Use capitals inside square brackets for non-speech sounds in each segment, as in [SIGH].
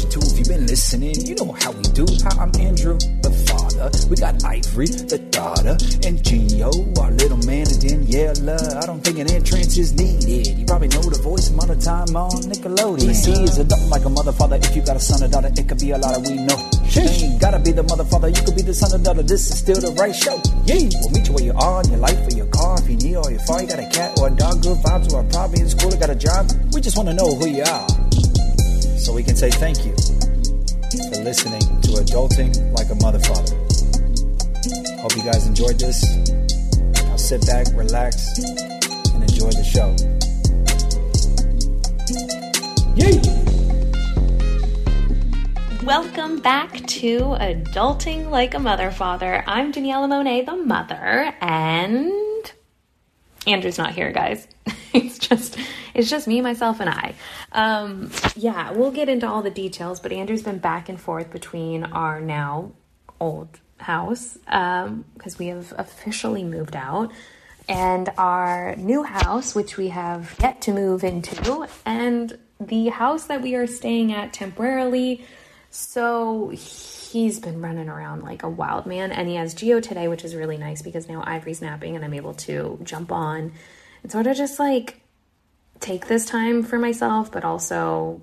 version two. If you've been listening, you know how we do. Hi, I'm Andrew, the father. We got Ivory, the daughter, and Gio, our little man, and Daniella. I don't think an entrance is needed. You probably know the voice amount of time on Nickelodeon. See, is a like a mother father. If you got a son or daughter, it could be a lot of we know. Ain't gotta be the mother father. You could be the son or daughter. This is still the right show. Yeah, we'll meet you where you are in your life or your car. If you need or you're far, you got a cat or a dog, good vibes, or probably in school or got a job. We just want to know who you are so we can say thank you for listening to Adulting Like a Mother Father. Hope you guys enjoyed this. Now sit back, relax, and enjoy the show. Yay! Welcome back to Adulting Like a Mother Father. I'm Daniella Monet, the mother, and Andrew's not here, guys. [LAUGHS] He's just it's just me, myself, and I. Um, yeah, we'll get into all the details, but Andrew's been back and forth between our now old house because um, we have officially moved out and our new house, which we have yet to move into, and the house that we are staying at temporarily. So he's been running around like a wild man, and he has Gio today, which is really nice because now Ivory's napping and I'm able to jump on and sort of just like take this time for myself, but also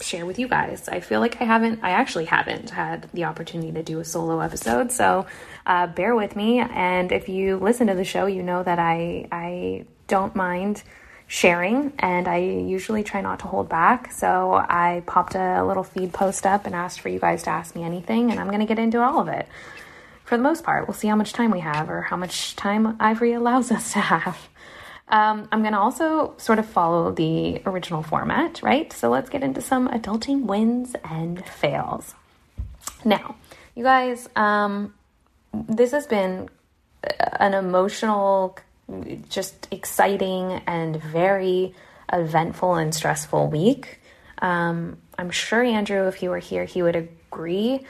share with you guys. I feel like I haven't, I actually haven't had the opportunity to do a solo episode, so uh, bear with me. And if you listen to the show, you know that I I don't mind sharing, and I usually try not to hold back. So I popped a little feed post up and asked for you guys to ask me anything, and I'm to get into all of it. For the most part, we'll see how much time we have or how much time Ivory allows us to have. Um, I'm going to also sort of follow the original format, right? So let's get into some adulting wins and fails. Now, you guys, um, this has been an emotional, just exciting, and very eventful and stressful week. Um, I'm sure Andrew, if he were here, he would agree.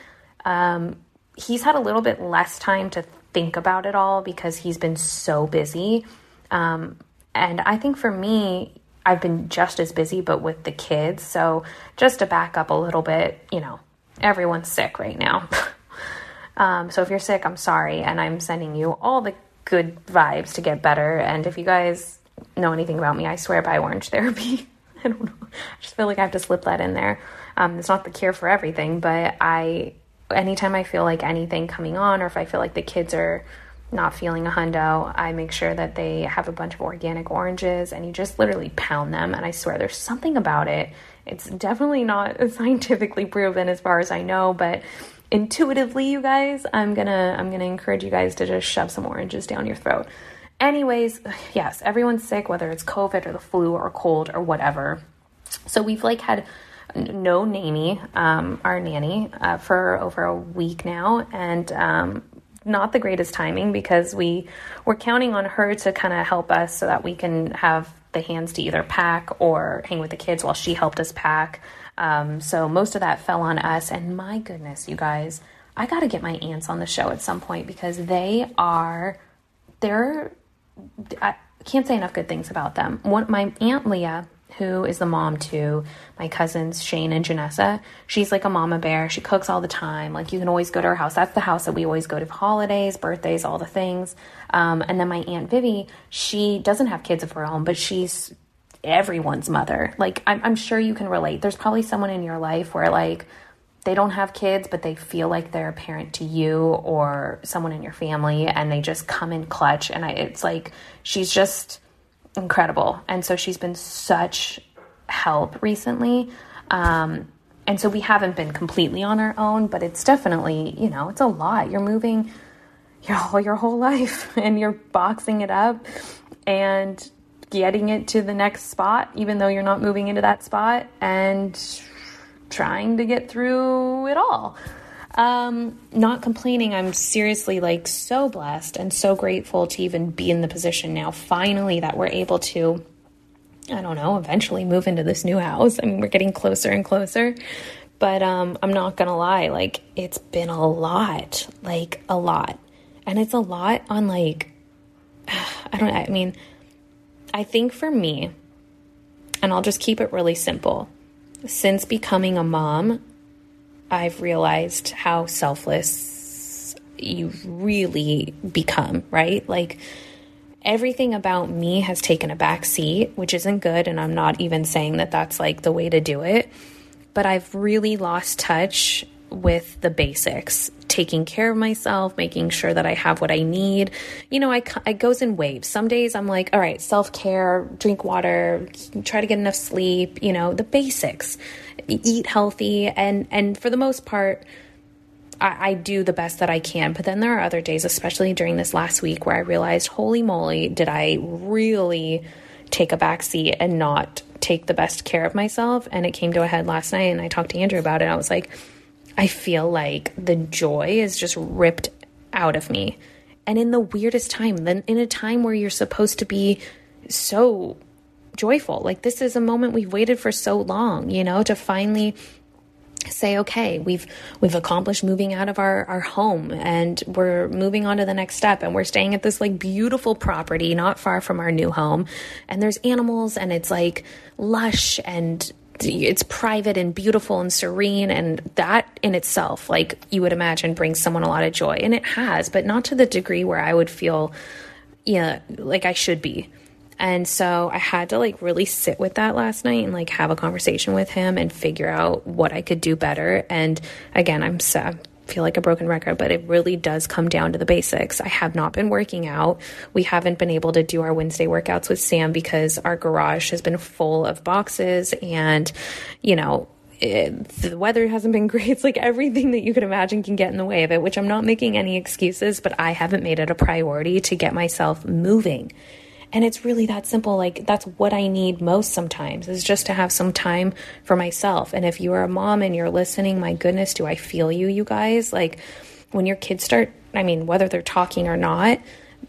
Um, he's had a little bit less time to think about it all because he's been so busy. Um, and I think for me, I've been just as busy, but with the kids. So just to back up a little bit, you know, everyone's sick right now. [LAUGHS] um, so if you're sick, I'm sorry. And I'm sending you all the good vibes to get better. And if you guys know anything about me, I swear by orange therapy. [LAUGHS] I don't know. I just feel like I have to slip that in there. Um, it's not the cure for everything, but I, anytime I feel like anything coming on, or if I feel like the kids are not feeling a hundo, I make sure that they have a bunch of organic oranges and you just literally pound them. And I swear there's something about it. It's definitely not [LAUGHS] scientifically proven as far as I know, but intuitively, you guys, I'm gonna I'm gonna encourage you guys to just shove some oranges down your throat. Anyways, [SIGHS] yes, everyone's sick, whether it's COVID or the flu or cold or whatever. So we've like had no nanny, um, our nanny, uh, for over a week now, and um, not the greatest timing because we were counting on her to kind of help us so that we can have the hands to either pack or hang with the kids while she helped us pack. Um, so most of that fell on us. And my goodness, you guys, I got to get my aunts on the show at some point because they are, they're, I can't say enough good things about them. One, my aunt Leah who is the mom to my cousins Shane and Janessa. She's like a mama bear. She cooks all the time. Like you can always go to her house. That's the house that we always go to for holidays, birthdays, all the things. Um, and then my aunt Vivi, she doesn't have kids of her own, but she's everyone's mother. Like I'm, I'm sure you can relate. There's probably someone in your life where like they don't have kids, but they feel like they're a parent to you or someone in your family, and they just come in clutch. And I, it's like she's just incredible. And so she's been such help recently. Um, and so we haven't been completely on our own, but it's definitely, you know, it's a lot. You're moving your whole, your whole [LAUGHS] life and you're boxing it up and getting it to the next spot, even though you're not moving into that spot and trying to get through it all. Um, not complaining. I'm seriously like so blessed and so grateful to even be in the position now, finally, that we're able to, I don't know, eventually move into this new house. I mean, we're getting closer and closer. But um, I'm not gonna lie, like, it's been a lot, like, a lot. And it's a lot on, like, [SIGHS] I don't I mean, I think for me, and I'll just keep it really simple since becoming a mom, I've realized how selfless you really become, right? Like everything about me has taken a back seat, which isn't good. And I'm not even saying that that's like the way to do it. But I've really lost touch with the basics taking care of myself making sure that i have what i need. You know I, it goes in waves. Some days i'm like all right self-care drink water try to get enough sleep you know the basics. Eat healthy and and for the most part I, I do the best that i can. But then there are other days especially during this last week where i realized holy moly did i really take a back seat and not take the best care of myself? And it came to a head last night and i talked to andrew about it. I was like I feel like the joy is just ripped out of me. And in the weirdest time, then in a time where you're supposed to be so joyful. Like this is a moment we've waited for so long, you know, to finally say okay we've we've accomplished moving out of our our home and we're moving on to the next step and we're staying at this like beautiful property not far from our new home and there's animals and it's like lush and it's private and beautiful and serene and that in itself like you would imagine brings someone a lot of joy. And it has but not to the degree where i would feel yeah like i should be. And so i had to like really sit with that last night and like have a conversation with him and figure out what i could do better. And again i'm so feel like a broken record, but it really does come down to the basics. I have not been working out. We haven't been able to do our Wednesday workouts with Sam because our garage has been full of boxes and, you know, it, the weather hasn't been [LAUGHS] great. It's like everything that you could imagine can get in the way of it, which I'm not making any excuses, but I haven't made it a priority to get myself moving. And it's really that simple. Like, that's what I need most sometimes is just to have some time for myself. And if you are a mom and you're listening, my goodness, do I feel you, you guys? Like, when your kids start, I mean, whether they're talking or not,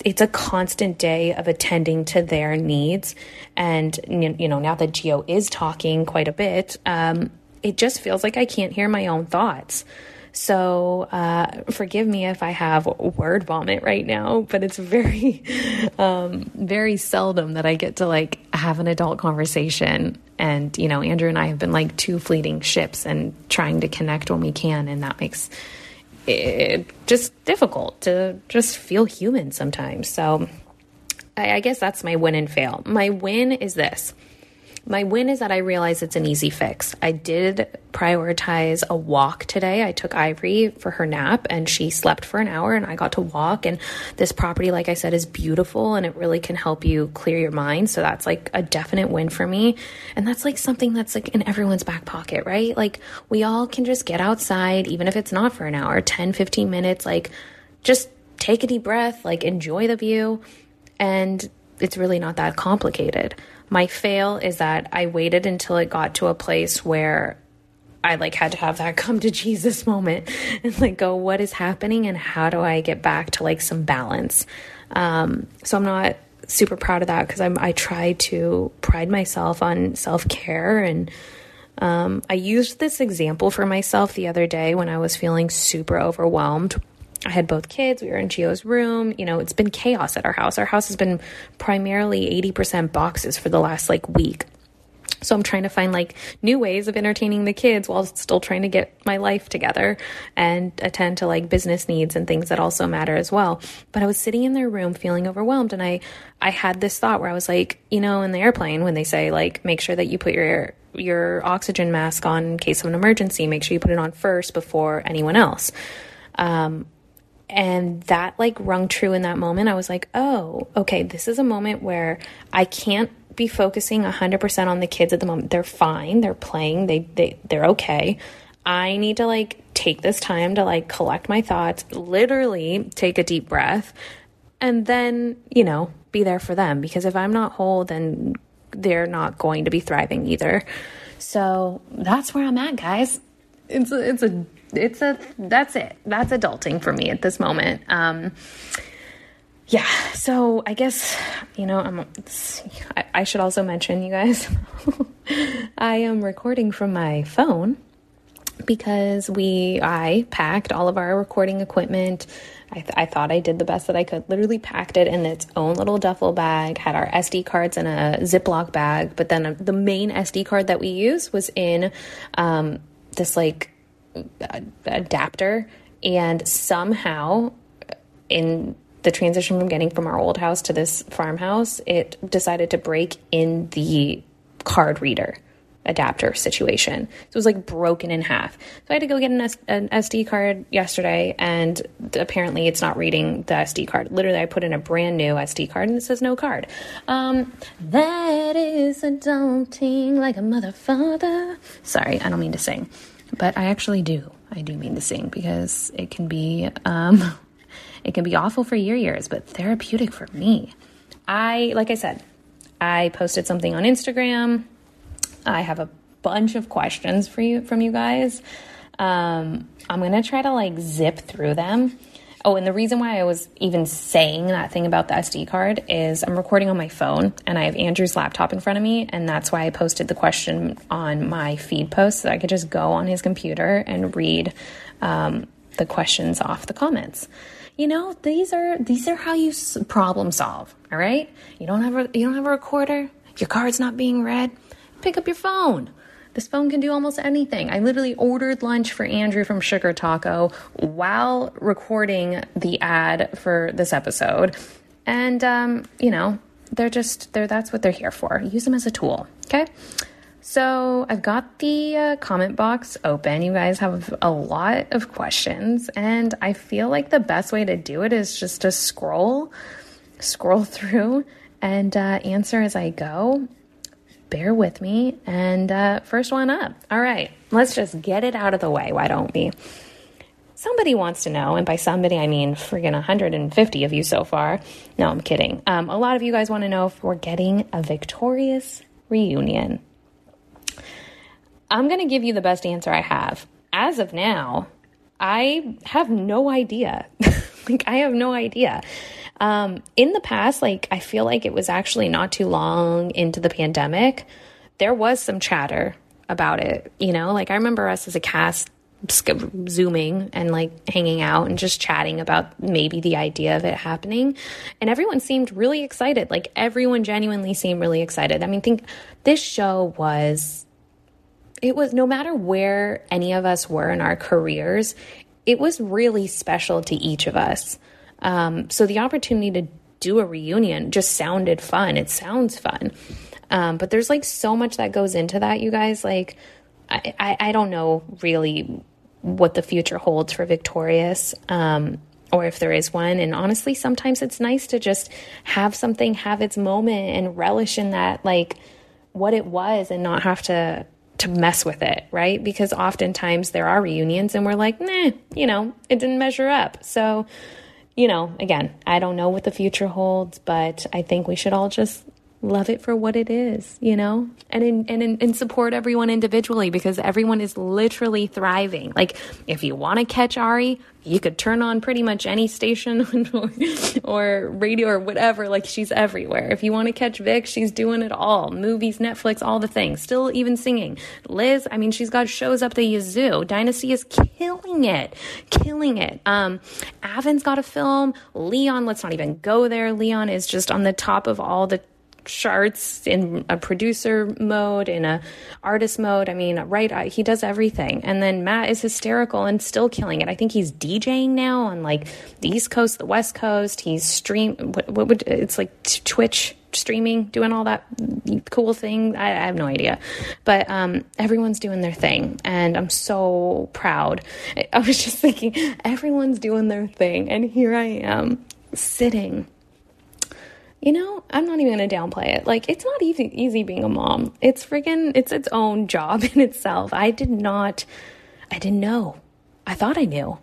it's a constant day of attending to their needs. And, you know, now that Gio is talking quite a bit, um, it just feels like I can't hear my own thoughts. So uh, forgive me if I have word vomit right now, but it's very, [LAUGHS] um, very seldom that I get to like have an adult conversation. And, you know, Andrew and I have been like two fleeting ships and trying to connect when we can. And that makes it just difficult to just feel human sometimes. So I, I guess that's my win and fail. My win is this my win is that I realize it's an easy fix. I did prioritize a walk today. I took Ivory for her nap and she slept for an hour and I got to walk. And this property, like I said, is beautiful and it really can help you clear your mind. So that's like a definite win for me. And that's like something that's like in everyone's back pocket, right? Like we all can just get outside, even if it's not for an hour, 10, 15 minutes, like just take a deep breath, like enjoy the view. And it's really not that complicated. My fail is that I waited until it got to a place where I like had to have that [LAUGHS] come to Jesus moment and like go, what is happening and how do I get back to like some balance? Um, so I'm not super proud of that because I'm I try to pride myself on self care and um, I used this example for myself the other day when I was feeling super overwhelmed I had both kids. We were in Gio's room. You know, it's been chaos at our house. Our house has been primarily 80% boxes for the last like week. So I'm trying to find like new ways of entertaining the kids while still trying to get my life together and attend to like business needs and things that also matter as well. But I was sitting in their room feeling overwhelmed and I I had this thought where I was like, you know, in the airplane when they say like make sure that you put your your oxygen mask on in case of an emergency, make sure you put it on first before anyone else. Um, and that like rung true in that moment. I was like, oh, okay, this is a moment where I can't be focusing 100% on the kids at the moment. They're fine, they're playing, they, they, they're okay. I need to like take this time to like collect my thoughts, literally take a deep breath, and then, you know, be there for them. Because if I'm not whole, then they're not going to be thriving either. So that's where I'm at, guys. It's a, it's a it's a that's it. That's adulting for me at this moment. Um, yeah, so I guess you know I'm. I, I should also mention, you guys, [LAUGHS] I am recording from my phone because we I packed all of our recording equipment. I, th- I, thought I did the best that I could. Literally packed it in its own little duffel bag. Had our SD cards in a Ziploc bag, but then the main SD card that we use was in um, this like adapter, and somehow in the transition from getting from our old house to this farmhouse, it decided to break in the card reader adapter situation. So it was like broken in half. So I had to go get an, S- an, SD card yesterday, and apparently it's not reading the SD card. Literally, I put in a brand new SD card and it says no card. Um, that is adulting like a mother father. Sorry, I don't mean to sing, but I actually do. I do mean to sing because it can be um, [LAUGHS] it can be awful for your ears, but therapeutic for me. I like I said, I posted something on Instagram I have a bunch of questions for you from you guys. Um, I'm gonna try to like zip through them. Oh, and the reason why I was even saying that thing about the SD card is I'm recording on my phone and I have Andrew's laptop in front of me, and that's why I posted the question on my feed post so I could just go on his computer and read um, the questions off the comments. You know, these are these are how you problem solve. All right, you don't have a you don't have a recorder. Your card's not being read pick up your phone. This phone can do almost anything. I literally ordered lunch for Andrew from Sugar Taco while recording the ad for this episode. And, um, you know, they're just, they're, that's what they're here for. Use them as a tool. Okay. So I've got the uh, comment box open. You guys have a lot of questions, and I feel like the best way to do it is just to scroll, scroll [LAUGHS] through, and uh, answer as I go bear with me. And uh, first one up. All right, let's just get it out of the way. Why don't we? Somebody wants to know, and by somebody I mean friggin' 150 of you so far. No, I'm kidding. Um, a lot of you guys want to know if we're getting a victorious reunion. I'm going to give you the best answer I have. As of now, I have no idea. [LAUGHS] like, I have no idea. Um, in the past, like I feel like it was actually not too long into the pandemic, there was some chatter about it. You know, like I remember us as a cast zooming and like hanging out and just chatting about maybe the idea of it happening. And everyone seemed really excited. Like everyone genuinely seemed really excited. I mean think this show was it was no matter where any of us were in our careers it was really special to each of us um, so the opportunity to do a reunion just sounded fun. It sounds fun. Um, but there's like so much that goes into that, you guys. Like, I, I, I don't know really what the future holds for Victorious. Um, or if there is one. And honestly, sometimes it's nice to just have something have its moment and relish in that, like what it was, and not have to to mess with it, right? Because oftentimes there are reunions and we're like, nah, you know, it didn't measure up. So you know, again, I don't know what the future holds, but I think we should all just love it for what it is, you know, and in, and in, and support everyone individually because everyone is literally thriving. Like if you want to catch Ari, you could turn on pretty much any station [LAUGHS] or, or radio or whatever. Like she's everywhere. If you want to catch Vic, she's doing it all. Movies, Netflix, all the things. Still even singing. Liz, I mean, she's got shows up the yazoo. Dynasty is killing it, killing it. Um, Avan's got a film. Leon, let's not even go there. Leon is just on the top of all the charts in a producer mode in a artist mode. I mean right he does everything. And then matt is hysterical and still killing it. I think he's djing now on like the east coast the west coast. He's stream what, what would it's like twitch streaming doing all that cool thing. I, I have no idea. But um, everyone's doing their thing. And i'm so proud. I was just thinking [LAUGHS] everyone's doing their thing. And here i am sitting you know, I'm not even to downplay it. Like, it's not easy, easy being a mom. It's freaking, it's its own [LAUGHS] job in itself. I did not, I didn't know. I thought I knew.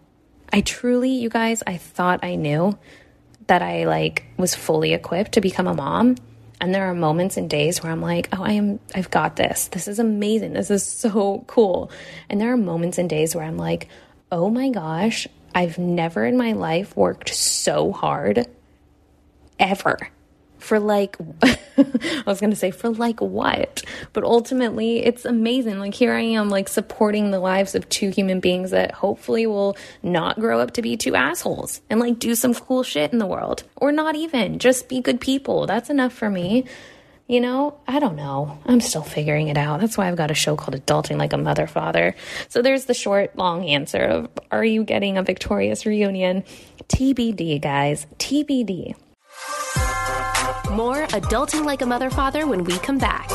I truly, you guys, I thought I knew that I like was fully equipped to become a mom. And there are moments and days where I'm like, oh, I am, I've got this. This is amazing. This is so cool. And there are moments and days where I'm like, oh my gosh, I've never in my life worked so hard ever for like [LAUGHS] I was going to say for like what but ultimately it's amazing like here I am like supporting the lives of two human beings that hopefully will not grow up to be two assholes and like do some cool shit in the world or not even just be good people that's enough for me you know, I don't know. I'm still figuring it out. That's why I've got a show called Adulting Like a Mother Father. So there's the short, long answer of Are you getting a victorious reunion? TBD, guys. TBD. More Adulting Like a Mother Father when we come back.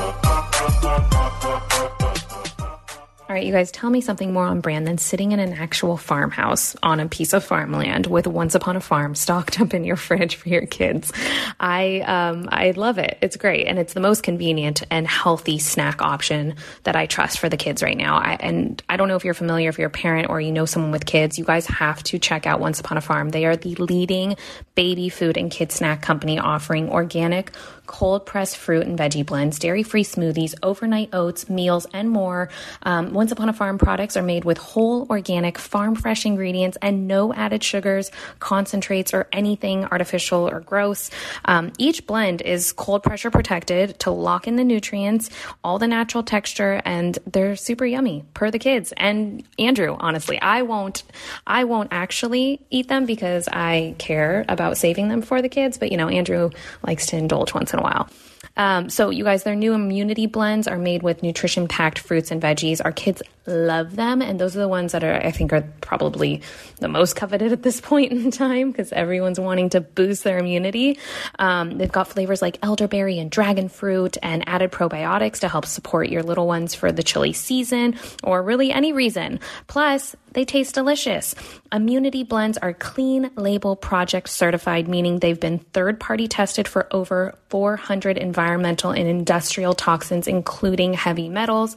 All right, you guys, tell me something more on brand than sitting in an actual farmhouse on a piece of farmland with Once Upon a Farm stocked up in your fridge for your kids. I um, I love it. It's great, and it's the most convenient and healthy snack option that I trust for the kids right now. I, and I don't know if you're familiar, if you're a parent or you know someone with kids, you guys have to check out Once Upon a Farm. They are the leading baby food and kid snack company offering organic cold pressed fruit and veggie blends, dairy free smoothies, overnight oats, meals, and more. Um, Once Upon a Farm products are made with whole, organic, farm fresh ingredients and no added sugars, concentrates, or anything artificial or gross. Um, each blend is cold pressure protected to lock in the nutrients, all the natural texture, and they're super yummy per the kids. And Andrew, honestly, I won't, I won't actually eat them because I care about saving them for the kids. But you know, Andrew likes to indulge once in a while. Um, so, you guys, their new immunity blends are made with nutrition packed fruits and veggies. Our kids love them, and those are the ones that are, I think, are probably the most coveted at this [LAUGHS] point in time because everyone's wanting to boost their immunity. Um, they've got flavors like elderberry and dragon fruit, and added probiotics to help support your little ones for the chilly season or really any reason. Plus, they taste delicious. Immunity blends are clean label project certified, meaning they've been third party tested for over 400 environmental and industrial toxins, including heavy metals.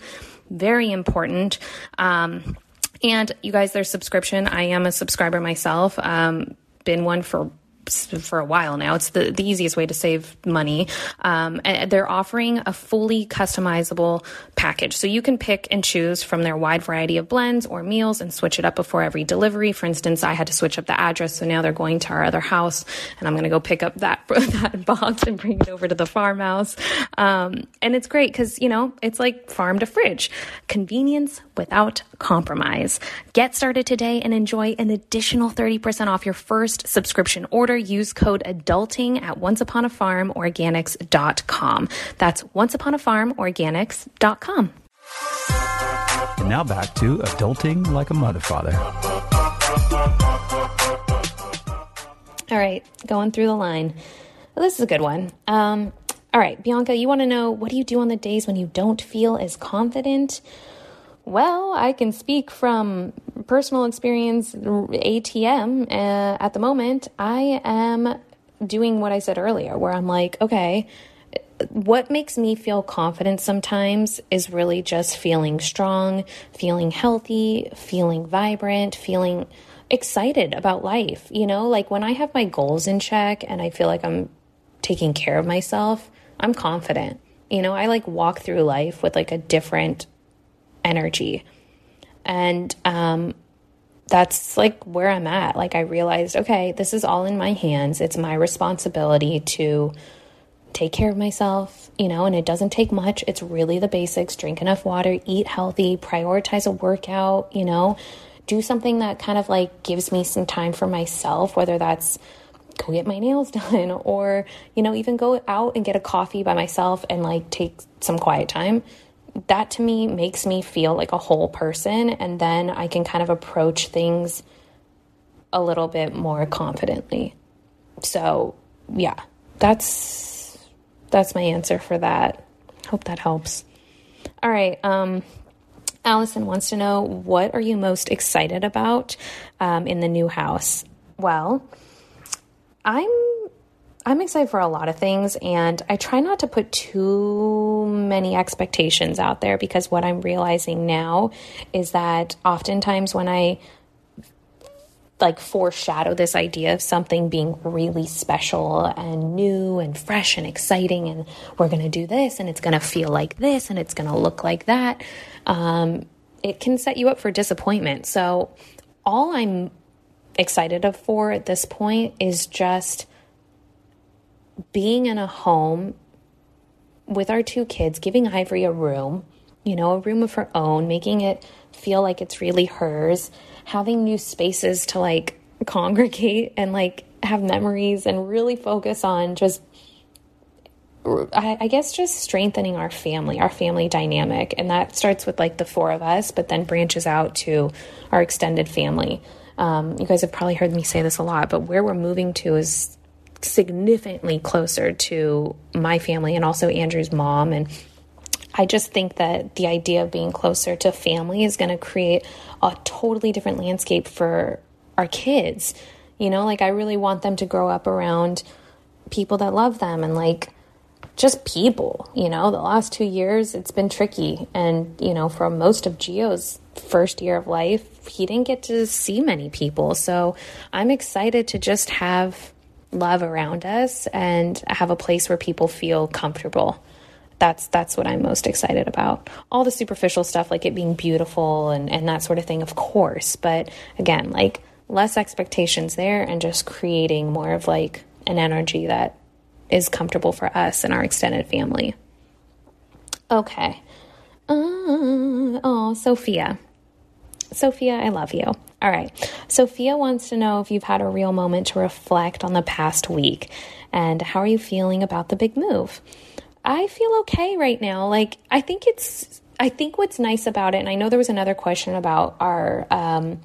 Very important. Um, and you guys, their subscription, I am a subscriber myself. Um, been one for for a while now. It's the, the easiest way to save money. Um, and they're offering a fully customizable package. So you can pick and choose from their wide variety of blends or meals and switch it up before every delivery. For instance, I had to switch up the address. So now they're going to our other house and I'm going to go pick up that, [LAUGHS] that box and bring it over to the farmhouse. Um, and it's great because, you know, it's like farm to fridge convenience without compromise. Get started today and enjoy an additional 30% off your first subscription order use code adulting at onceuponafarmorganics.com. That's onceuponafarmorganics.com. And now back to adulting like a mother father. All right, going through the line. Well, this is a good one. Um, all right, Bianca, you want to know what do you do on the days when you don't feel as confident? Well, I can speak from personal experience, ATM. Uh, at the moment, I am doing what I said earlier, where I'm like, okay, what makes me feel confident sometimes is really just feeling strong, feeling healthy, feeling vibrant, feeling excited about life. You know, like when I have my goals in check and I feel like I'm taking care of myself, I'm confident. You know, I like walk through life with like a different energy. And um, that's like where I'm at. Like, I realized, okay, this is all in my hands. It's my responsibility to take care of myself, you know, and it doesn't take much. It's really the basics drink enough water, eat healthy, prioritize a workout, you know, do something that kind of like gives me some time for myself, whether that's go get my nails [LAUGHS] done or, you know, even go out and get a coffee by myself and like take some quiet time that to me makes me feel like a whole person and then I can kind of approach things a little bit more confidently. So, yeah. That's that's my answer for that. Hope that helps. All right, um Allison wants to know what are you most excited about um, in the new house? Well, I'm I'm excited for a lot of things, and I try not to put too many expectations out there because what I'm realizing now is that oftentimes when I like foreshadow this idea of something being really special and new and fresh and exciting, and we're going to do this, and it's going to feel like this, and it's going to look like that, um, it can set you up for disappointment. So, all I'm excited for at this point is just being in a home with our two kids, giving Ivory a room, you know, a room of her own, making it feel like it's really hers, having new spaces to like [LAUGHS] congregate and like have memories and really focus on just I, guess just strengthening our family, our family dynamic. And that starts with like the four of us, but then branches out to our extended family. Um, you guys have probably heard me say this a lot, but where we're moving to is significantly closer to my family and also Andrew's mom. And I just think that the idea of being closer to family is going to create a totally different landscape for our kids. You know, like I really want them to grow up around people that love them and like just people. You know, the last two years it's been tricky. And, you know, for most of Gio's first year of life, he didn't get to see many people. So I'm excited to just have love around us and have a place where people feel comfortable. That's that's what I'm most excited about. All the superficial stuff like it being beautiful and, and that sort of thing, of course. But again, like less expectations there and just creating more of like an energy that is comfortable for us and our extended family. Okay. Uh, oh, Sophia. Sophia, I love you. All right. Sophia wants to know if you've had a real moment to reflect on the past week and how are you feeling about the big move? I feel okay right now. Like, I think it's, I think what's nice about it, and I know there was another question about our, um,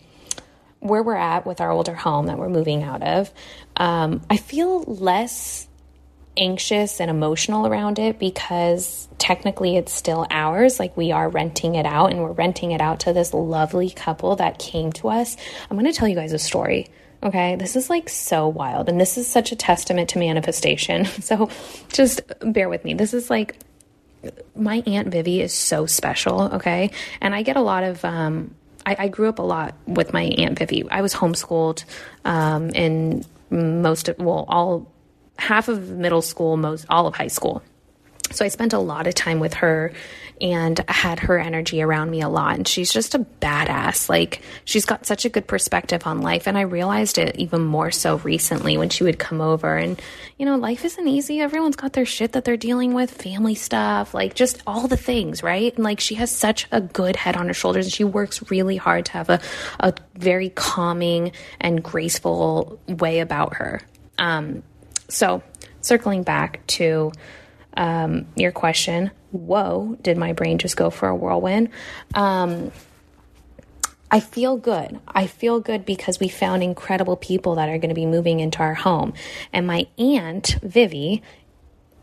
where we're at with our older home that we're moving out of. Um, I feel less anxious and emotional around it because technically it's still ours. Like we are renting it out and we're renting it out to this lovely couple that came to us. I'm going to tell you guys a story. Okay, this is like so wild, and this is such a testament to manifestation. [LAUGHS] So just bear with me. This is like my Aunt Vivi is so special, okay? And I get a lot of, um, I, I grew up a lot with my Aunt Vivi. I was homeschooled um, in most of, well, all half of middle school, most all of high school. So I spent a lot of time with her and had her energy around me a lot. And she's just a badass. Like, she's got such a good perspective on life. And I realized it even more so recently when she would come over. And, you know, life isn't easy. Everyone's got their shit that they're dealing with, family stuff, like just all the things, right? And like, she has such a good head on her shoulders. And she works really hard to have a, a very calming and graceful way about her. Um, so, circling back to um, your question, whoa, did my brain just go for a whirlwind? Um, I feel good. I feel good because we found incredible people that are going to be moving into our home. And my aunt, Vivi,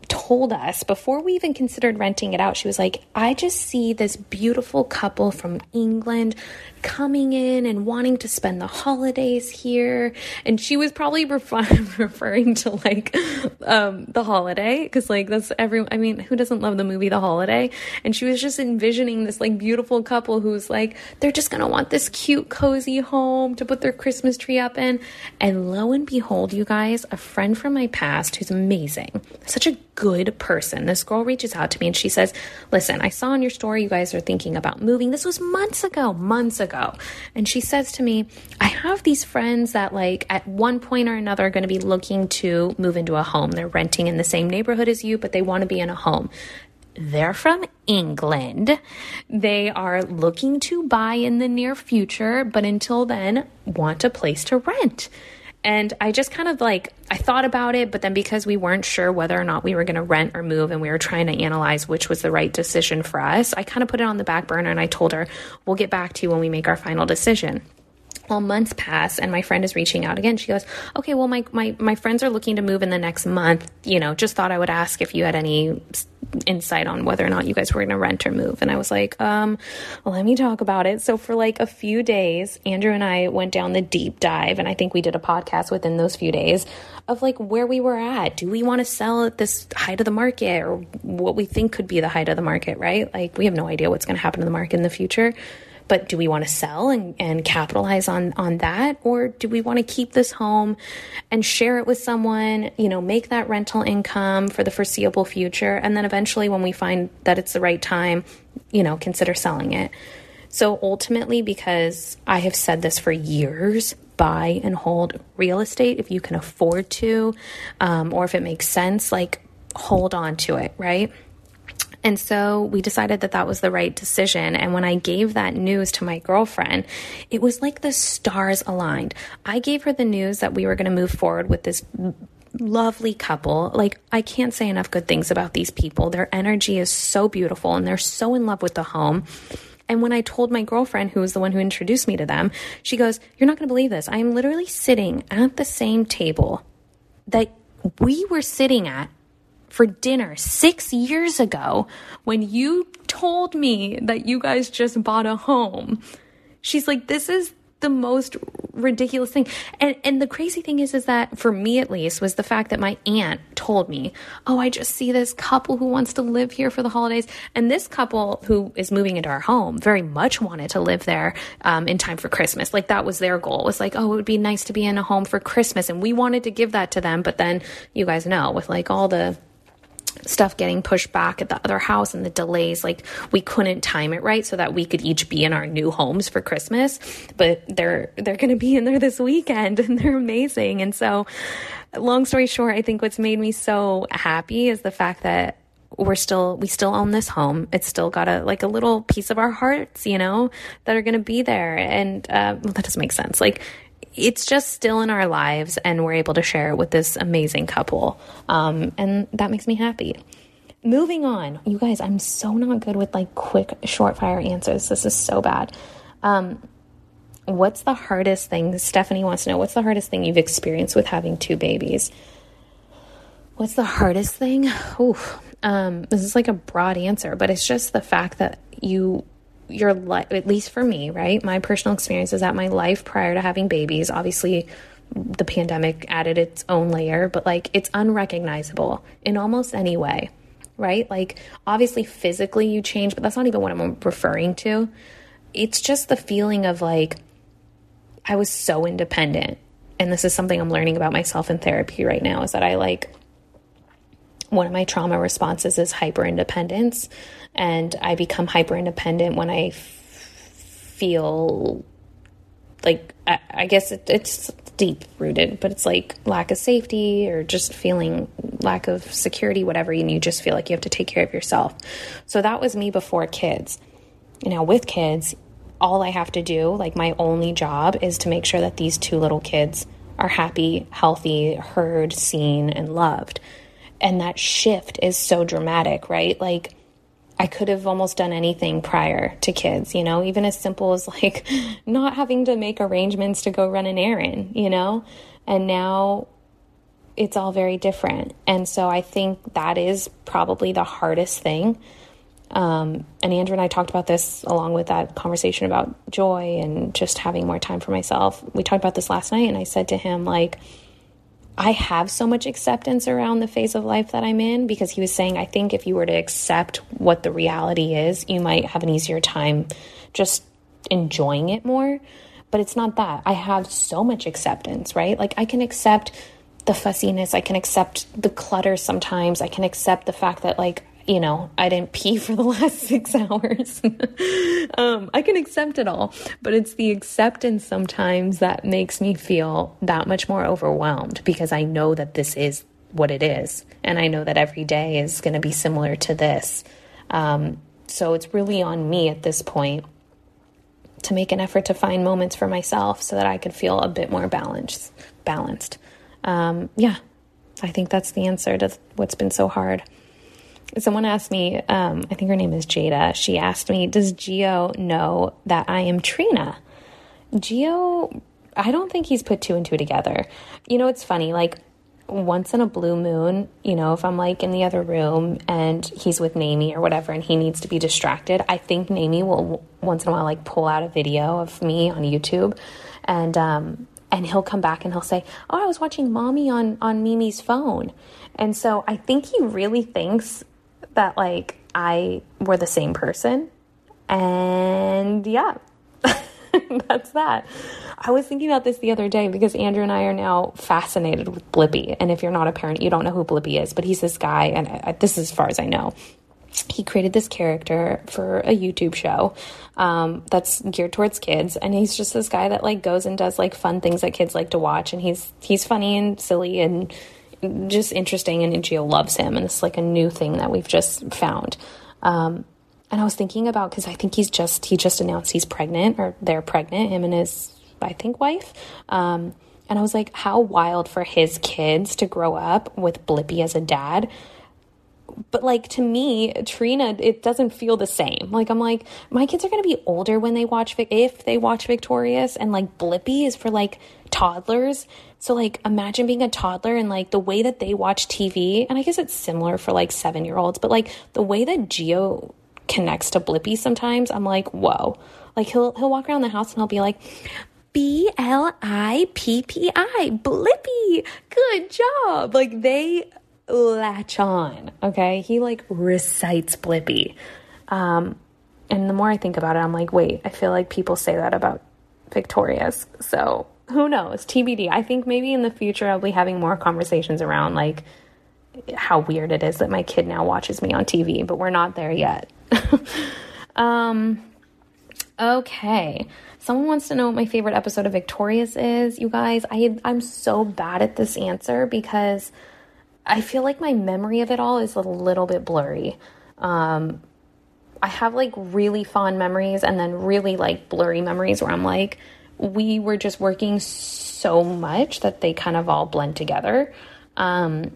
told us before we even considered renting it out, she was like, I just see this beautiful couple from England coming in and wanting to spend the holidays here. And she was probably [LAUGHS] referring to like um, the holiday because, like, that's every, I mean, who doesn't love the movie The Holiday? And she was just envisioning this like beautiful couple who's like, they're just going to want this cute, cozy home to put their Christmas tree up in. And lo and behold, you guys, a friend from my past who's amazing, such a good person. This girl reaches out to me and she says, Listen, I saw in your story you guys are thinking about moving. This was months ago, months ago. And she says to me, I have these friends that, like, at one point or another are going to be looking to move into a home. They're renting in the same neighborhood as you, but they want to be in a home. They're from England. They are looking to buy in the near future, but until then, want a place to rent. And I just kind of like, I thought about it, but then because we weren't sure whether or not we were going to rent or move and we were trying to analyze which was the right decision for us, I kind of put it on the back burner and I told her, we'll get back to you when we make our final decision. Well, months pass and my friend is reaching out again. She goes, Okay, well, my, my, my friends are looking to move in the next month. You know, just thought I would ask if you had any insight on whether or not you guys were going to rent or move. And I was like, um, well, let me talk about it. So for like a few days, Andrew and I went down the deep dive, and I think we did a podcast within those few days of like where we were at. Do we want to sell at this height of the market or what we think could be the height of the market, right? Like we have no idea what's going to happen to the market in the future but do we want to sell and, and capitalize on on that? Or do we want to keep this home and share it with someone you know make that rental income for the foreseeable future? And then eventually when we find that it's the right time you know consider selling it. So ultimately because i have said this for years buy and hold real estate if you can afford to, um, or if it makes sense, like hold on to it, right? And so we decided that that was the right decision. And when I gave that news to my girlfriend, it was like the stars aligned. I gave her the news that we were going to move forward with this lovely couple. Like, I can't say enough good things about these people. Their energy is so beautiful and they're so in love with the home. And when I told my girlfriend, who was the one who introduced me to them, she goes, You're not going to believe this. I am literally sitting at the same table that we were sitting at for dinner six years ago when you told me that you guys just bought a home. She's like, This is the most ridiculous thing. And and the crazy thing is is that for me at least was the fact that my aunt told me, "Oh, I just see this couple who wants to live here for the holidays." And this couple who is moving into our home very much wanted to live there um, in time for Christmas. Like that was their goal. It was like, "Oh, it would be nice to be in a home for Christmas." And we wanted to give that to them, but then you guys know with like all the stuff getting pushed back at the other house and the delays like we couldn't time it right so that we could each be in our new homes for christmas. But they're they're going to be in there this weekend [LAUGHS] and they're amazing. And so long story short i think what's made me so happy is the fact that we're still we still own this home. It's still got a like a little piece of our hearts you know that are going to be there. And uh, well, that doesn't make sense. Like it's just still in our lives and we're able to share it with this amazing couple. Um, and that makes me happy. Moving on, you guys, I'm so not good with like quick, short fire answers. This is so bad. Um, what's the hardest thing? Stephanie wants to know what's the hardest thing you've experienced with having two babies? What's the hardest thing? Oof. Um, this is like a broad answer, but it's just the fact that you your life, at least for me, right? My personal experience is that my life prior to having babies, obviously the pandemic added its own layer, but like it's unrecognizable in almost any way, right? Like obviously physically you change, but that's not even what I'm referring to. It's just the feeling of like I was so independent. And this is something I'm learning about myself in therapy right now is that I like one of my trauma responses is hyper independence and I become hyper independent when I f- feel like I, I guess it, it's deep rooted, but it's like lack of safety or just feeling lack of security, whatever, and you just feel like you have to take care of yourself. So that was me before kids. Now with kids, all I have to do, like my only job, is to make sure that these two little kids are happy, healthy, heard, seen, and loved. And that shift is so dramatic, right? Like I could have almost done anything prior to kids, you know, even as simple as [LAUGHS] like not having to make arrangements to go run an errand, you know? And now it's all very different. And so I think that is probably the hardest thing. Um, and Andrew and I talked about this along with that conversation about joy and just having more time for myself. We talked about this last night, and I said to him, like, I have so much acceptance around the phase of life that I'm in because he was saying, I think if you were to accept what the reality is, you might have an easier time just enjoying it more. But it's not that. I have so much acceptance, right? Like I can accept the fussiness, I can accept the clutter sometimes, I can accept the fact that, like, you know, I didn't [LAUGHS] pee for the last six [LAUGHS] hours. um, I can accept it all, but it's the acceptance sometimes that makes me feel that much more overwhelmed because I know that this is what it is. And I know that every day is going to be similar to this. Um, so it's really on me at this point to make an effort to find moments for myself so that I could feel a bit more balanced. Balanced. Um, yeah, I think that's the answer to what's been so hard someone asked me, um, I think her name is Jada. She asked me, Does Gio know that I am Trina? Gio, I don't think he's put two and two together. You know, it's funny, like once in a blue moon, you know, if I'm like in the other room and he's with Nami or whatever and he needs to be distracted, I think Nami will once in a while like pull out a video of me on YouTube and um and he'll come back and he'll say, "Oh, I was watching Mommy on on Mimi's phone." And so I think he really thinks that like I were the same person. And yeah, [LAUGHS] that's that. I was thinking about this the other day because Andrew and I are now fascinated with Blippi. And if you're not a parent, you don't know who Blippi is, but he's this guy, and I, this is as far as I know. he created this character for a YouTube show um, that's geared towards kids, and he's just this guy that like goes and does like fun things that kids like to watch, and he's he's funny and silly and just interesting, and Gio loves him, and it's like a new thing that we've just found. Um, and I was thinking about because I think he's just he just announced he's pregnant or they're pregnant, him and his I think wife. Um, and I was like, how wild for his kids to grow up with Blippi as a dad but like to me trina it doesn't feel the same like i'm like my kids are to be older when they watch if they watch victorious and like blippi is for like toddlers so like imagine being a toddler and like the way that they watch tv and i guess it's similar for like seven year olds but like the way that Gio connects to blippi sometimes i'm like whoa like he'll he'll walk around the house and he'll be like B L I P P I, Blippi. Good job. Like they latch on. Okay. He like recites Blippi. Um, and the more I think about it, I'm like, wait, I feel like people say that about Victorious. So who knows? TBD. I think maybe in the future I'll be having more conversations around like how weird it is that my kid now watches me on TV, but we're not there yet. [LAUGHS] um, okay. Someone wants to know what my favorite episode of Victorious is. You guys, I I'm so bad at this answer because I feel like my memory of it all is a little bit blurry. Um, I have like really fond memories and then really like blurry memories where I'm like, we were just working so much that they kind of all blend together. Um,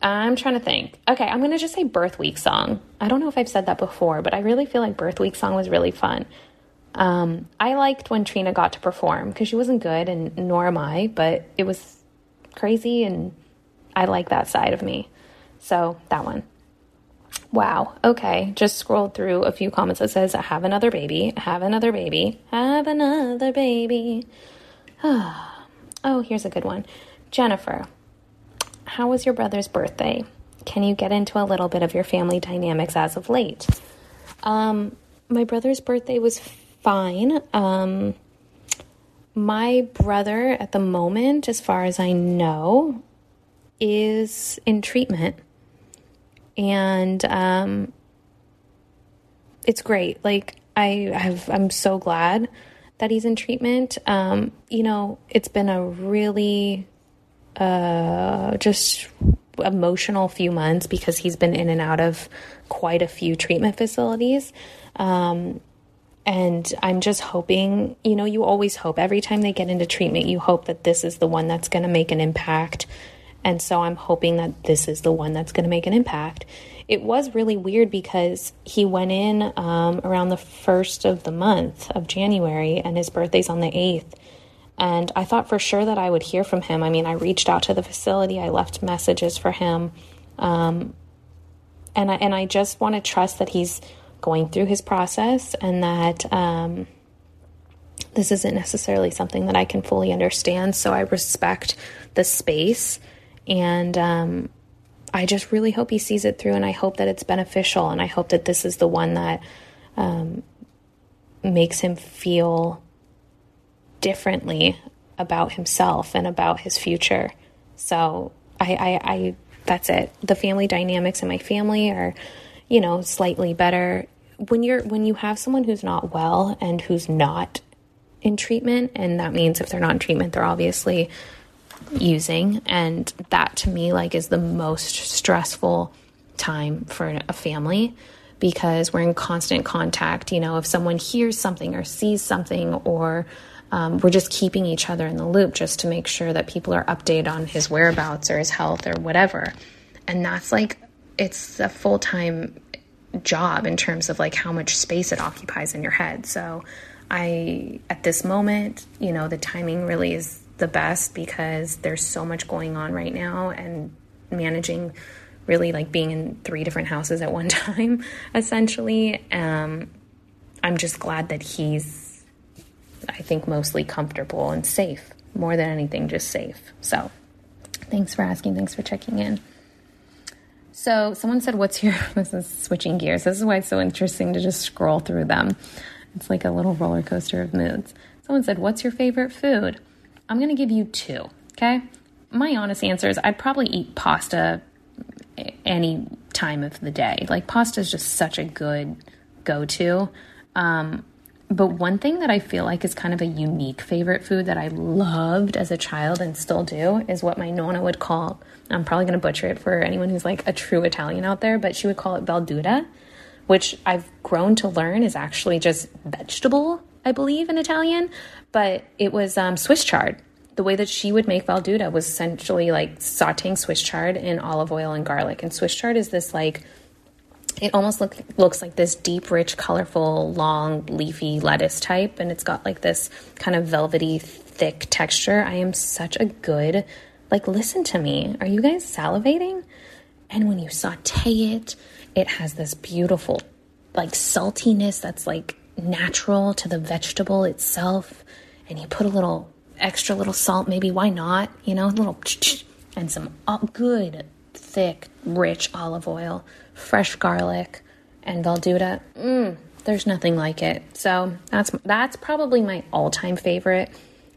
I'm trying to think. Okay, I'm going to just say Birth Week song. I don't know if I've said that before, but I really feel like Birth Week song was really fun. Um, I liked when Trina got to perform because she wasn't good, and nor am I, but it was crazy and I like that side of me. So that one. Wow. Okay. Just scrolled through a few comments that says, I have another baby, have another baby, have another baby. [SIGHS] oh, here's a good one. Jennifer, how was your brother's birthday? Can you get into a little bit of your family dynamics as of late? Um, my brother's birthday was fine. Um, my brother, at the moment, as far as I know, is in treatment. And um, it's great. Like, I have, I'm so glad that he's in treatment. Um, you know, it's been a really uh, just emotional few months because he's been in and out of quite a few treatment facilities. Um, and I'm just hoping, you know, you always hope every time they get into treatment, you hope that this is the one that's going to make an impact and so I'm hoping that this is the one that's going to make an impact. It was really weird because he went in um, around the first of the month of January and his birthday's on the 8th. And I thought for sure that I would hear from him. I mean, I reached out to the facility, I left messages for him. Um, and, I, and I just want to trust that he's going through his process and that um, this isn't necessarily something that I can fully understand. So I respect the space and um, I just really hope he sees it through, and I hope that it's beneficial, and I hope that this is the one that um, makes him feel differently about himself and about his future. So I, I, I that's it. The family dynamics in my family are, you know, slightly better. When you're when you have someone who's not well and who's not in treatment, and that means if they're not in treatment, they're obviously using and that to me like is the most stressful time for a family because we're in constant contact. You know if someone hears something or sees something or um, we're just keeping each other in the loop just to make sure that people are updated on his whereabouts or his health or whatever. And that's like it's a full-time job in terms of like how much space it occupies in your head. So i at this moment you know the timing really is the best because there's so much going on right now and managing really like being in three different houses at one [LAUGHS] time essentially. Um, i'm just glad that he's i think mostly comfortable and safe more than anything just safe. So thanks for asking. Thanks for checking in. So someone said what's your [LAUGHS] this is switching gears. This is why it's so interesting to just scroll through them. It's like a little roller coaster of moods. Someone said what's your favorite food I'm going to give you two, okay? My honest answer is I'd probably eat pasta any time of the day. Like pasta is just such a good go to. Um, but one thing that I feel like is kind of a unique favorite food that I loved as a child and still do is what my nonna would call, I'm probably going to butcher it for anyone who's like a true Italian out there, but she would call it verdura, which I've grown to learn is actually just vegetable, I believe, in Italian. But it was um, Swiss chard. The way that she would make verdura was essentially like sauteing Swiss chard in olive oil and garlic. And Swiss chard is this like it almost look, looks like this deep, rich, colorful, long, leafy lettuce type, and it's got like this kind of velvety, thick texture. I am such a good, like, listen to me. Are you guys salivating? And when you saute it, it has this beautiful, like, saltiness that's like natural to the vegetable itself. And you put a little extra little salt, maybe, why not? You know, a little, and some good, thick, rich olive oil fresh garlic, and Verdura. Mm, there's nothing like it. So that's that's probably my all-time favorite,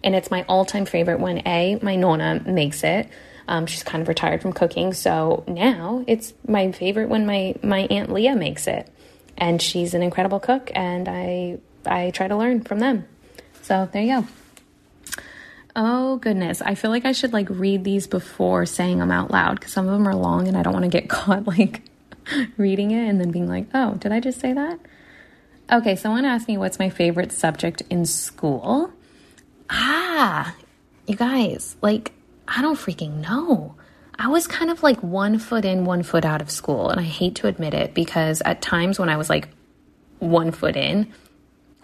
and it's my all-time favorite when a my nonna makes it. Um, she's kind of retired from cooking, so now it's my favorite when my my aunt Leah makes it, and she's an incredible cook, and I I try to learn from them. So there you go. Oh goodness, I feel like I should like read these before saying them out loud because some of them are long and I don't want to get [LAUGHS] caught like reading it and then being like, oh, did I just say that? Okay, someone asked me what's my favorite subject in school. Ah, you guys, like, I don't freaking know. I was kind of like one foot in, one foot out of school. And I hate to admit it because at times when I was like one foot in,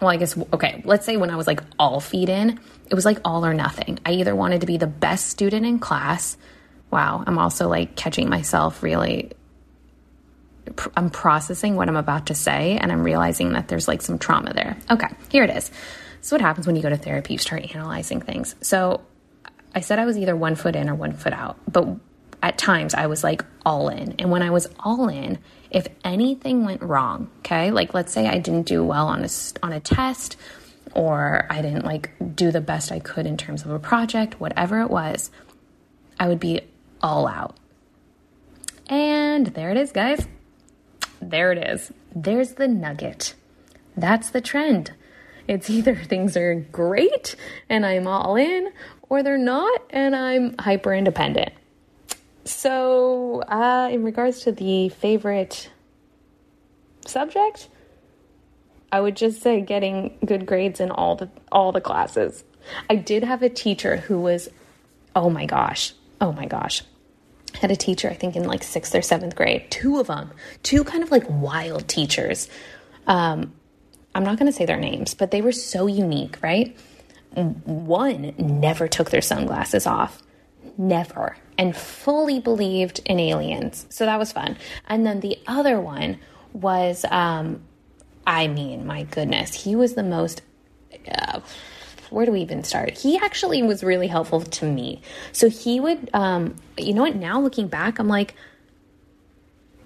well, I guess, okay, let's say when I was like all feet in, it was like all or nothing. I either wanted to be the best student in class. Wow, I'm also like catching myself really I'm processing what I'm about to say and I'm realizing that there's like some trauma there. Okay, here it is. So, what happens when you go to therapy? You start analyzing things. So, I said I was either one foot in or one foot out, but at times I was like all in. And when I was all in, if anything went wrong, okay, like let's say I didn't do well on a, on a test or I didn't like do the best I could in terms of a project, whatever it was, I would be all out. And there it is, guys. There it is. There's the nugget. That's the trend. It's either [LAUGHS] things are great and I'm all in, or they're not and I'm hyper independent. So, uh, in regards to the favorite subject, I would just say getting good grades in all the all the classes. I did have a teacher who was, oh my gosh, oh my gosh, had a teacher, I think in like sixth or seventh grade, two of them, two kind of like wild teachers. Um, I'm not going to say their names, but they were so unique, right? One never took their sunglasses off, never, and fully believed in aliens. So that was fun. And then the other one was, um, I mean, my goodness, he was the most. Uh, where do we even start? He actually was really helpful to me. So he would, um, you know what? Now looking back, I'm like,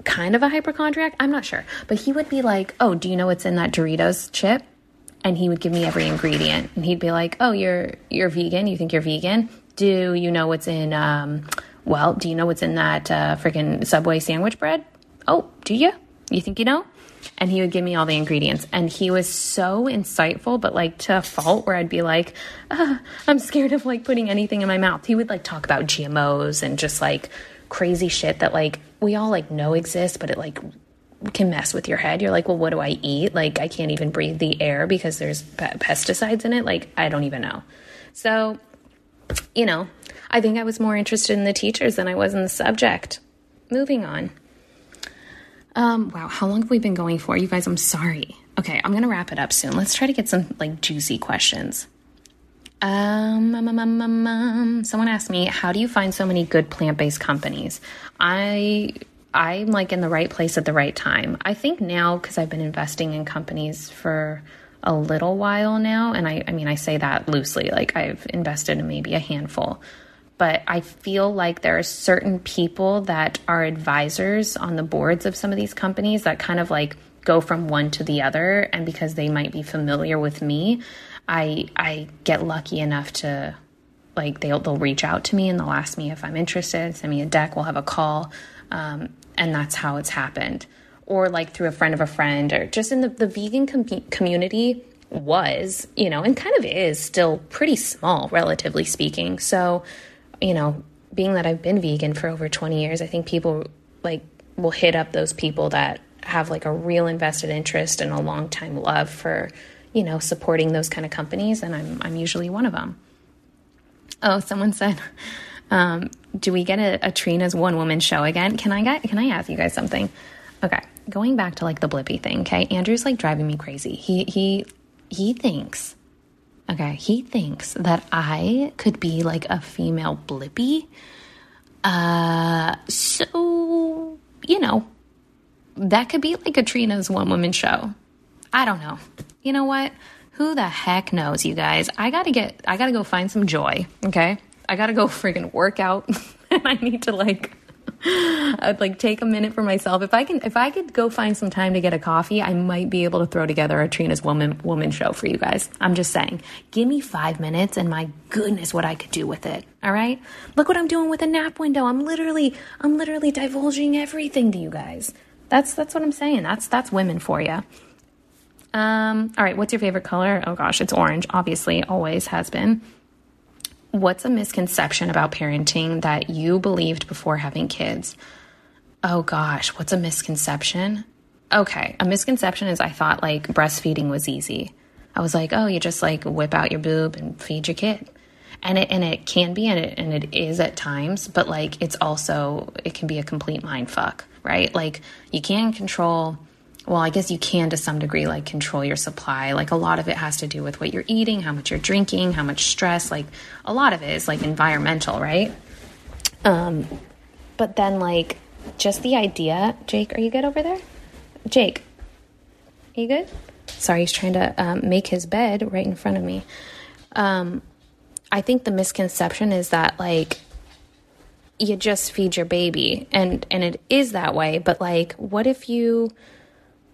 kind of a hypochondriac. I'm not sure, but he would be like, "Oh, do you know what's in that Doritos chip?" And he would give me every ingredient, and he'd be like, "Oh, you're you're vegan. You think you're vegan? Do you know what's in? Um, well, do you know what's in that uh, freaking Subway sandwich bread? Oh, do you? You think you know?" and he would give me all the ingredients. And he was so insightful, but like to a fault where I'd be like, uh, I'm scared of like putting anything in my mouth. He would like talk about GMOs and just like crazy shit that like we all like know exists, but it like can mess with your head. You're like, well, what do I eat? Like, I can't even breathe the air because there's pe- pesticides in it. Like, I don't even know. So, you know, I think I was more interested in the teachers than I was in the subject. Moving on. Um, wow, how long have we been going for? You guys, I'm sorry. Okay, I'm gonna wrap it up soon. Let's try to get some like juicy questions. Um, um, um, um, um, um someone asked me, how do you find so many good plant-based companies? I I'm like in the right place at the right time. I think now because I've been investing in companies for a little while now, and I I mean I say that loosely, like I've invested in maybe a handful but I feel like there are certain people that are advisors on the boards of some of these companies that kind of like go from one to the other and because they might be familiar with me, I I get lucky enough to like they'll they'll reach out to me and they'll ask me if I'm interested, send me a deck, we'll have a call. Um, and that's how it's happened. Or like through a friend of a friend, or just in the, the vegan com- community was, you know, and kind of is still pretty small, relatively speaking. So, you know, being that I've been vegan for over 20 years, I think people like will hit up those people that have like a real invested interest and a long time love for, you know, supporting those kind of companies. And I'm, I'm usually one of them. Oh, someone said, [LAUGHS] um, do we get a, a Trina's one woman show again? Can I get, can I ask you guys something? Okay. Going back to like the Blippi thing. Okay. Andrew's like driving me crazy. He, he, he thinks, okay, he thinks that I could be like a female Blippi. Uh, so, you know, that could be like a Trina's one woman show. I don't know. You know what? Who the heck knows, you guys? I gotta get, I gotta go find some joy, okay? I gotta go friggin' work out. [LAUGHS] and I need to like, I'd like take a minute for myself. If I can, if I could go find some time to get a coffee, I might be able to throw together a Trina's woman woman show for you guys. I'm just saying, give me five minutes, and my goodness, what I could do with it. All right, look what I'm doing with a nap window. I'm literally, I'm literally divulging everything to you guys. That's that's what I'm saying. That's that's women for you. Um, all right, what's your favorite color? Oh gosh, it's orange. Obviously, always has been. What's a misconception about parenting that you believed before having kids? Oh gosh, what's a misconception? Okay, a misconception is I thought like breastfeeding was easy. I was like, oh, you just like whip out your boob and feed your kid. And it and it can be and it and it is at times, but like it's also it can be a complete mind fuck, right? Like you can control well, I guess you can to some degree like control your supply. Like a lot of it has to do with what you're eating, how much you're drinking, how much stress. Like a lot of it is like environmental, right? Um, but then like just the idea, Jake, are you good over there? Jake, are you good? Sorry, he's trying to um, make his bed right in front of me. Um, I think the misconception is that like you just feed your baby, and and it is that way. But like, what if you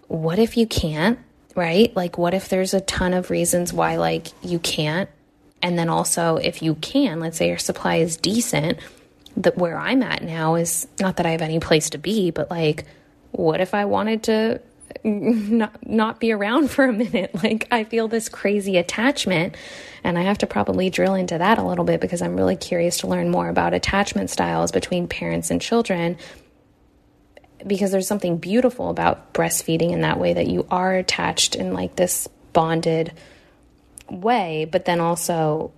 what if you can't, right? Like, what if there's a ton of reasons why, like, you can't? And then also, if you can, let's say your supply is decent, that where I'm at now is not that I have any place to be, but like, what if I wanted to [LAUGHS] not not be around for a minute? [LAUGHS] Like, I feel this crazy attachment, and I have to probably drill into that a little bit because I'm really curious to learn more about attachment styles between parents and children because there's something beautiful about breastfeeding in that way that you are attached in like this bonded way, but then also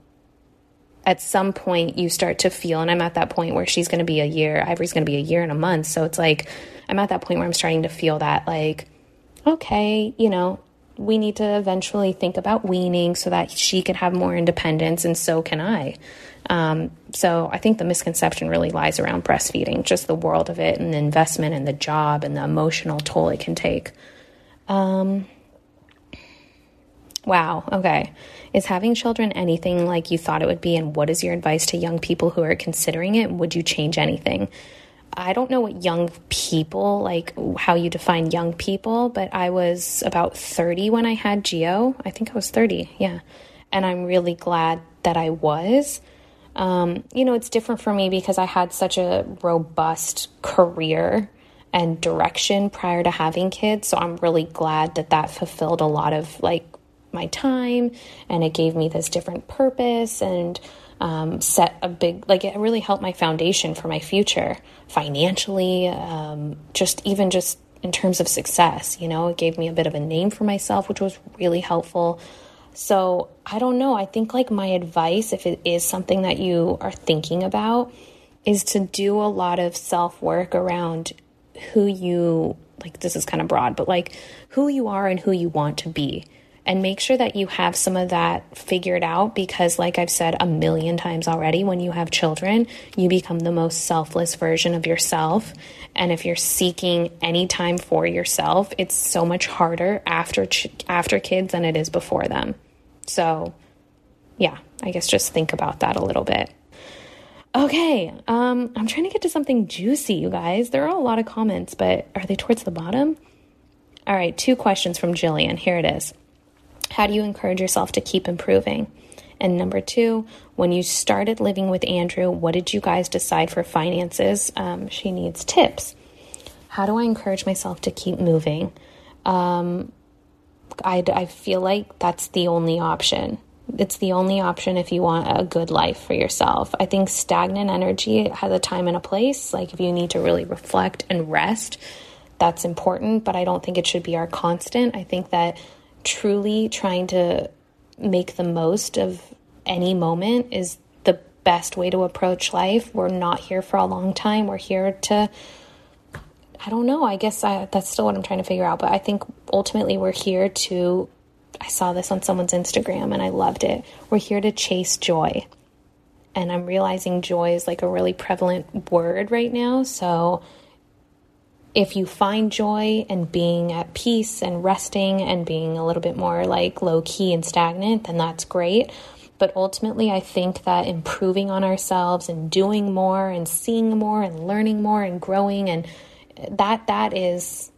at some point you start to feel, and I'm at that point where she's going to be a year, Ivory's going to be a year and a month. So it's like, I'm at that point where I'm starting to feel that, like, okay, you know, we need to eventually think about weaning so that she can have more independence, and so can I. Um, so I think the misconception really lies around breastfeeding, just the world of it and the investment and the job and the emotional toll it can take. Um, wow. Okay. Is having children anything like you thought it would be? And what is your advice to young people who are considering it? Would you change anything? I don't know what young people, like how you define young people, but I was about 30 when I had Gio. I think I was 30. Yeah. And I'm really glad that I was um, you know, it's different for me because I had such a robust career and direction prior to having kids. So I'm really glad that that fulfilled a lot of like my time and it gave me this different purpose and um, set a big, like, it really helped my foundation for my future financially, um, just even just in terms of success. You know, it gave me a bit of a name for myself, which was really helpful. So I don't know. I think like my advice, if it is something that you are thinking about, is to do a lot of self work around who you like. This is kind of broad, but like who you are and who you want to be. And make sure that you have some of that figured out because, like I've said a million times already, when you have children, you become the most selfless version of yourself. And if you're seeking any time for yourself, it's so much harder after after kids than it is before them. So, yeah, I guess just think about that a little bit. Okay, um, I'm trying to get to something juicy, you guys. There are a lot of comments, but are they towards the bottom? All right, two questions from Jillian. Here it is How do you encourage yourself to keep improving? And number two, when you started living with Andrew, what did you guys decide for finances? Um, she needs tips. How do I encourage myself to keep moving? Um, I, I feel like that's the only option. It's the only option if you want a good life for yourself. I think stagnant energy has a time and a place. Like if you need to really reflect and rest, that's important, but I don't think it should be our constant. I think that truly trying to make the most of any moment is the best way to approach life. We're not here for a long time. We're here to I don't know. I guess I, that's still what I'm trying to figure out. But I think ultimately we're here to. I saw this on someone's Instagram and I loved it. We're here to chase joy. And I'm realizing joy is like a really prevalent word right now. So if you find joy and being at peace and resting and being a little bit more like low key and stagnant, then that's great. But ultimately, I think that improving on ourselves and doing more and seeing more and learning more and growing and that that is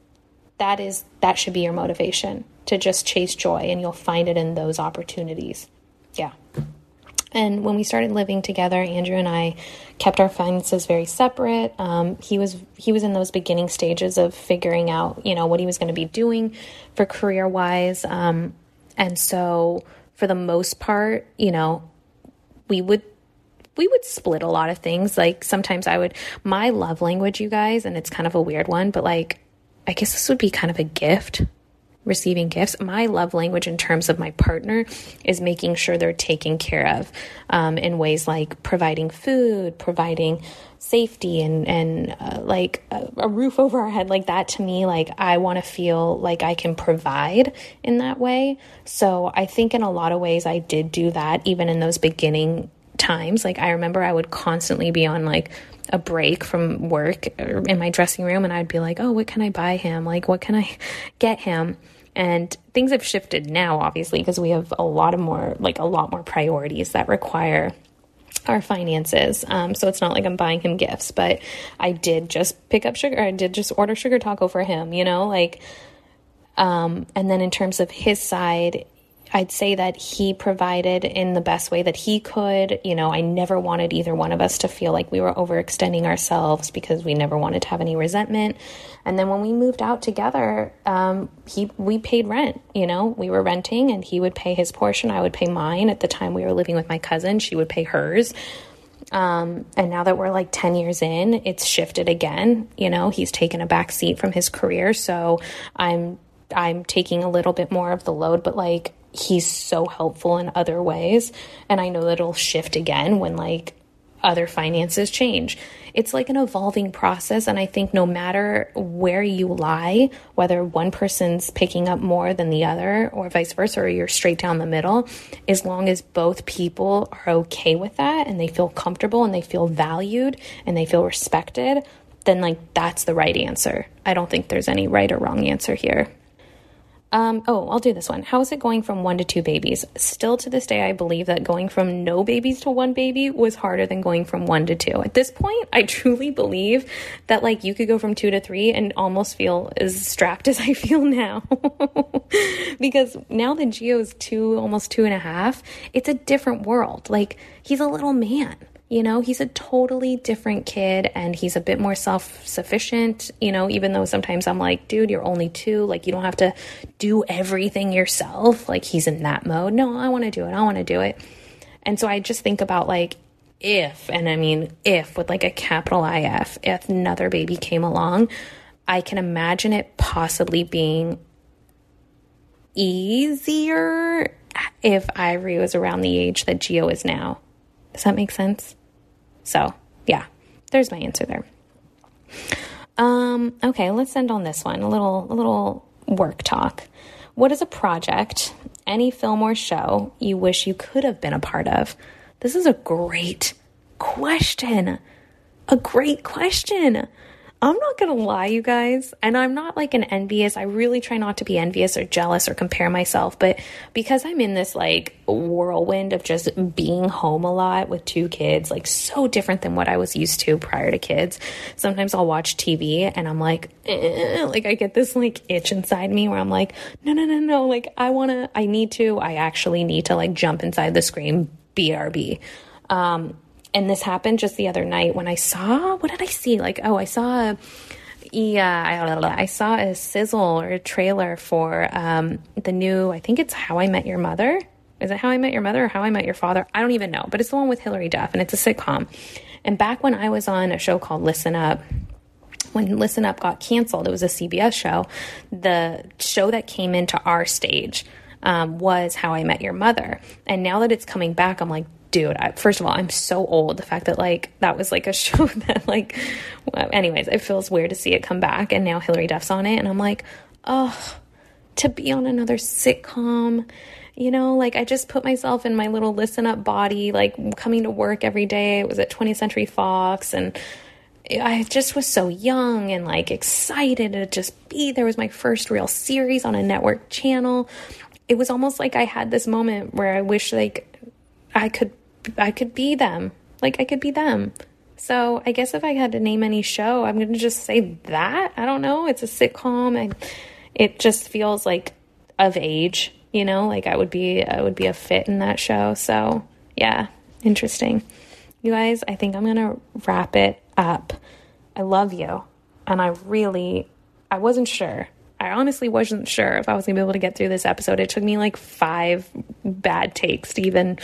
that is that should be your motivation to just chase joy and you'll find it in those opportunities. Yeah. And when we started living together andrew and i kept our finances very separate. Um, he was he was in those beginning stages of figuring out you know what he was going to be doing for career wise um, and so for the most part you know we would we would split a lot of things. Like sometimes I would, my love language, you guys, and it's kind of a weird one, but like, I guess this would be kind of a gift receiving gifts. My love language in terms of my partner is making sure they're taken care of um, in ways like providing food, providing safety, and and uh, like a, a, roof [LAUGHS] over our head. Like that to me, like I want to feel like I can provide in that way. So I think in a lot of ways I did do that, even in those beginning times. Like I remember I would constantly be on like a break from work in my dressing room and I'd be like, "Oh, what can I buy him? Like what can I [LAUGHS] get him?" And things have shifted now obviously because we have a lot of more like a lot more priorities that require our finances. Um, so it's not like I'm buying him gifts, but I did just pick up sugar. I did just order sugar taco for him, you know, like um, and then in terms of his side, I'd say that he provided in the best way that he could. You know, I never wanted either one of us to feel like we were overextending ourselves because we never wanted to have any resentment. And then when we moved out together, um, he we paid rent. You know, we were renting, and he would pay his portion. I would pay mine. At the time, we were living with my cousin. She would pay hers. Um, and now that we're like 10 years in, it's shifted again. You know, he's taken a back seat from his career. So I'm I'm taking a little bit more of the load, but like he's so helpful in other ways. And I know that it'll shift again when like other finances change. It's like an evolving process. And I think no matter where you lie, whether one person's picking up more than the other or vice versa, or you're straight down the middle, as long as both people are okay with that and they feel comfortable and they feel valued and they feel respected, then like that's the right answer. I don't think there's any right or wrong answer here. Um, oh, I'll do this one. How is it going from one to two babies? Still to this day, I believe that going from no babies to one baby was harder than going from one to two. At this point, I truly believe that like you could go from two to three and almost feel as strapped as I feel now. [LAUGHS] because now that is two, almost two and a half, it's a different world. Like he's a little man. You know, he's a totally different kid and he's a bit more self sufficient, you know, even though sometimes I'm like, dude, you're only two. Like, you don't have to do everything yourself. Like, he's in that mode. No, I want to do it. I want to do it. And so I just think about like, if, and I mean, if with like a capital IF, if another baby came along, I can imagine it possibly being easier if Ivory was around the age that Gio is now. Does that make sense? So, yeah, there's my answer there. Um, okay, let's end on this one. A little a little work talk. What is a project, any film or show you wish you could have been a part of? This is a great question. A great question. I'm not gonna lie, you guys, and I'm not like an envious. I really try not to be envious or jealous or compare myself, but because I'm in this like whirlwind of just being home a lot with two kids, like so different than what I was used to prior to kids. Sometimes I'll watch TV and I'm like, eh, like I get this like itch inside me where I'm like, no, no, no, no, like I wanna, I need to, I actually need to like jump inside the screen, BRB. Um, and this happened just the other night when I saw what did I see? Like, oh, I saw a, yeah, I, I saw a sizzle or a trailer for um, the new. I think it's How I Met Your Mother. Is it How I Met Your Mother or How I Met Your Father? I don't even know, but it's the one with Hilary Duff, and it's a sitcom. And back when I was on a show called Listen Up, when Listen Up got canceled, it was a CBS show. The show that came into our stage um, was How I Met Your Mother. And now that it's coming back, I'm like, dude, I, first of all, I'm so old. The fact that like that was like a [LAUGHS] show that like, well, anyways, it feels weird to see it come back, and now Hilary Duff's on it, and I'm like, oh, to be on another sitcom. You know, like I just put myself in my little listen up body, like coming to work every day. It was at 20th Century Fox, and I just was so young and like excited to just be there. Was my first real series on a network channel. It was almost like I had this moment where I wish like I could I could be them. Like I could be them. So I guess if I had to name any show, I'm going to just say that. I don't know. It's a sitcom. and it just feels like of age, you know, like I would be I would be a fit in that show. So, yeah, interesting. You guys, I think I'm going to wrap it up. I love you. And I really I wasn't sure. I honestly wasn't sure if I was going to be able to get through this episode. It took me like 5 bad takes to even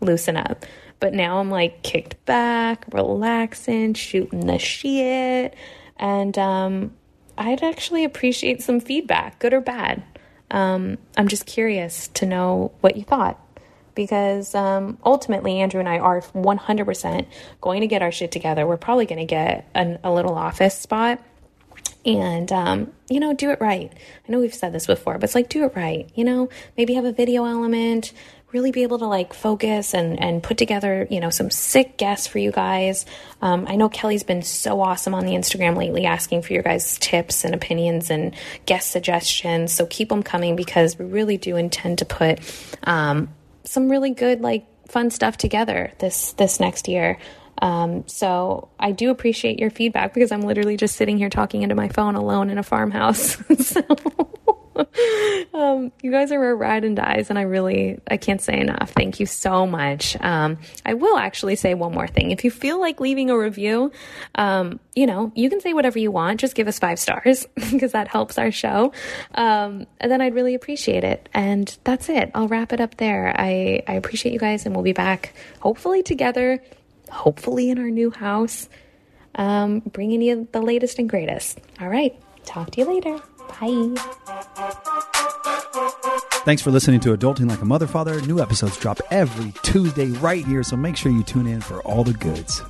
loosen up. But now I'm like kicked back, relaxing, shooting the shit. And um, I'd actually appreciate some feedback, good or bad. Um, I'm just curious to know what you thought because um, ultimately, Andrew and I are 100% going to get our shit together. We're probably going to get an, a little office spot and um, you know do it right i know we've said this before but it's like do it right you know maybe have a video element really be able to like focus and and put together you know some sick guests for you guys. Um, i know kelly's been so awesome on the instagram lately asking for your guys tips and opinions and guest suggestions. So keep them coming because we really do intend to put um, some really good like fun stuff together this this next year. Um, so I do appreciate your feedback because I'm literally just sitting here talking into my phone alone in a farmhouse. [LAUGHS] so [LAUGHS] um, you guys are a ride and dies, and I really I can't say enough. Thank you so much. Um, I will actually say one more thing. If you feel like leaving a review, um, you know you can say whatever you want. Just give us five stars [LAUGHS] because that helps our show, um, and then I'd really appreciate it. And that's it. I'll wrap it up there. I I appreciate you guys, and we'll be back hopefully together hopefully in our new house, um, bringing you the latest and greatest. All right. Talk to you later. Bye. Thanks for listening to Adulting Like a Mother Father. New episodes drop every Tuesday right here, so make sure you tune in for all the goods.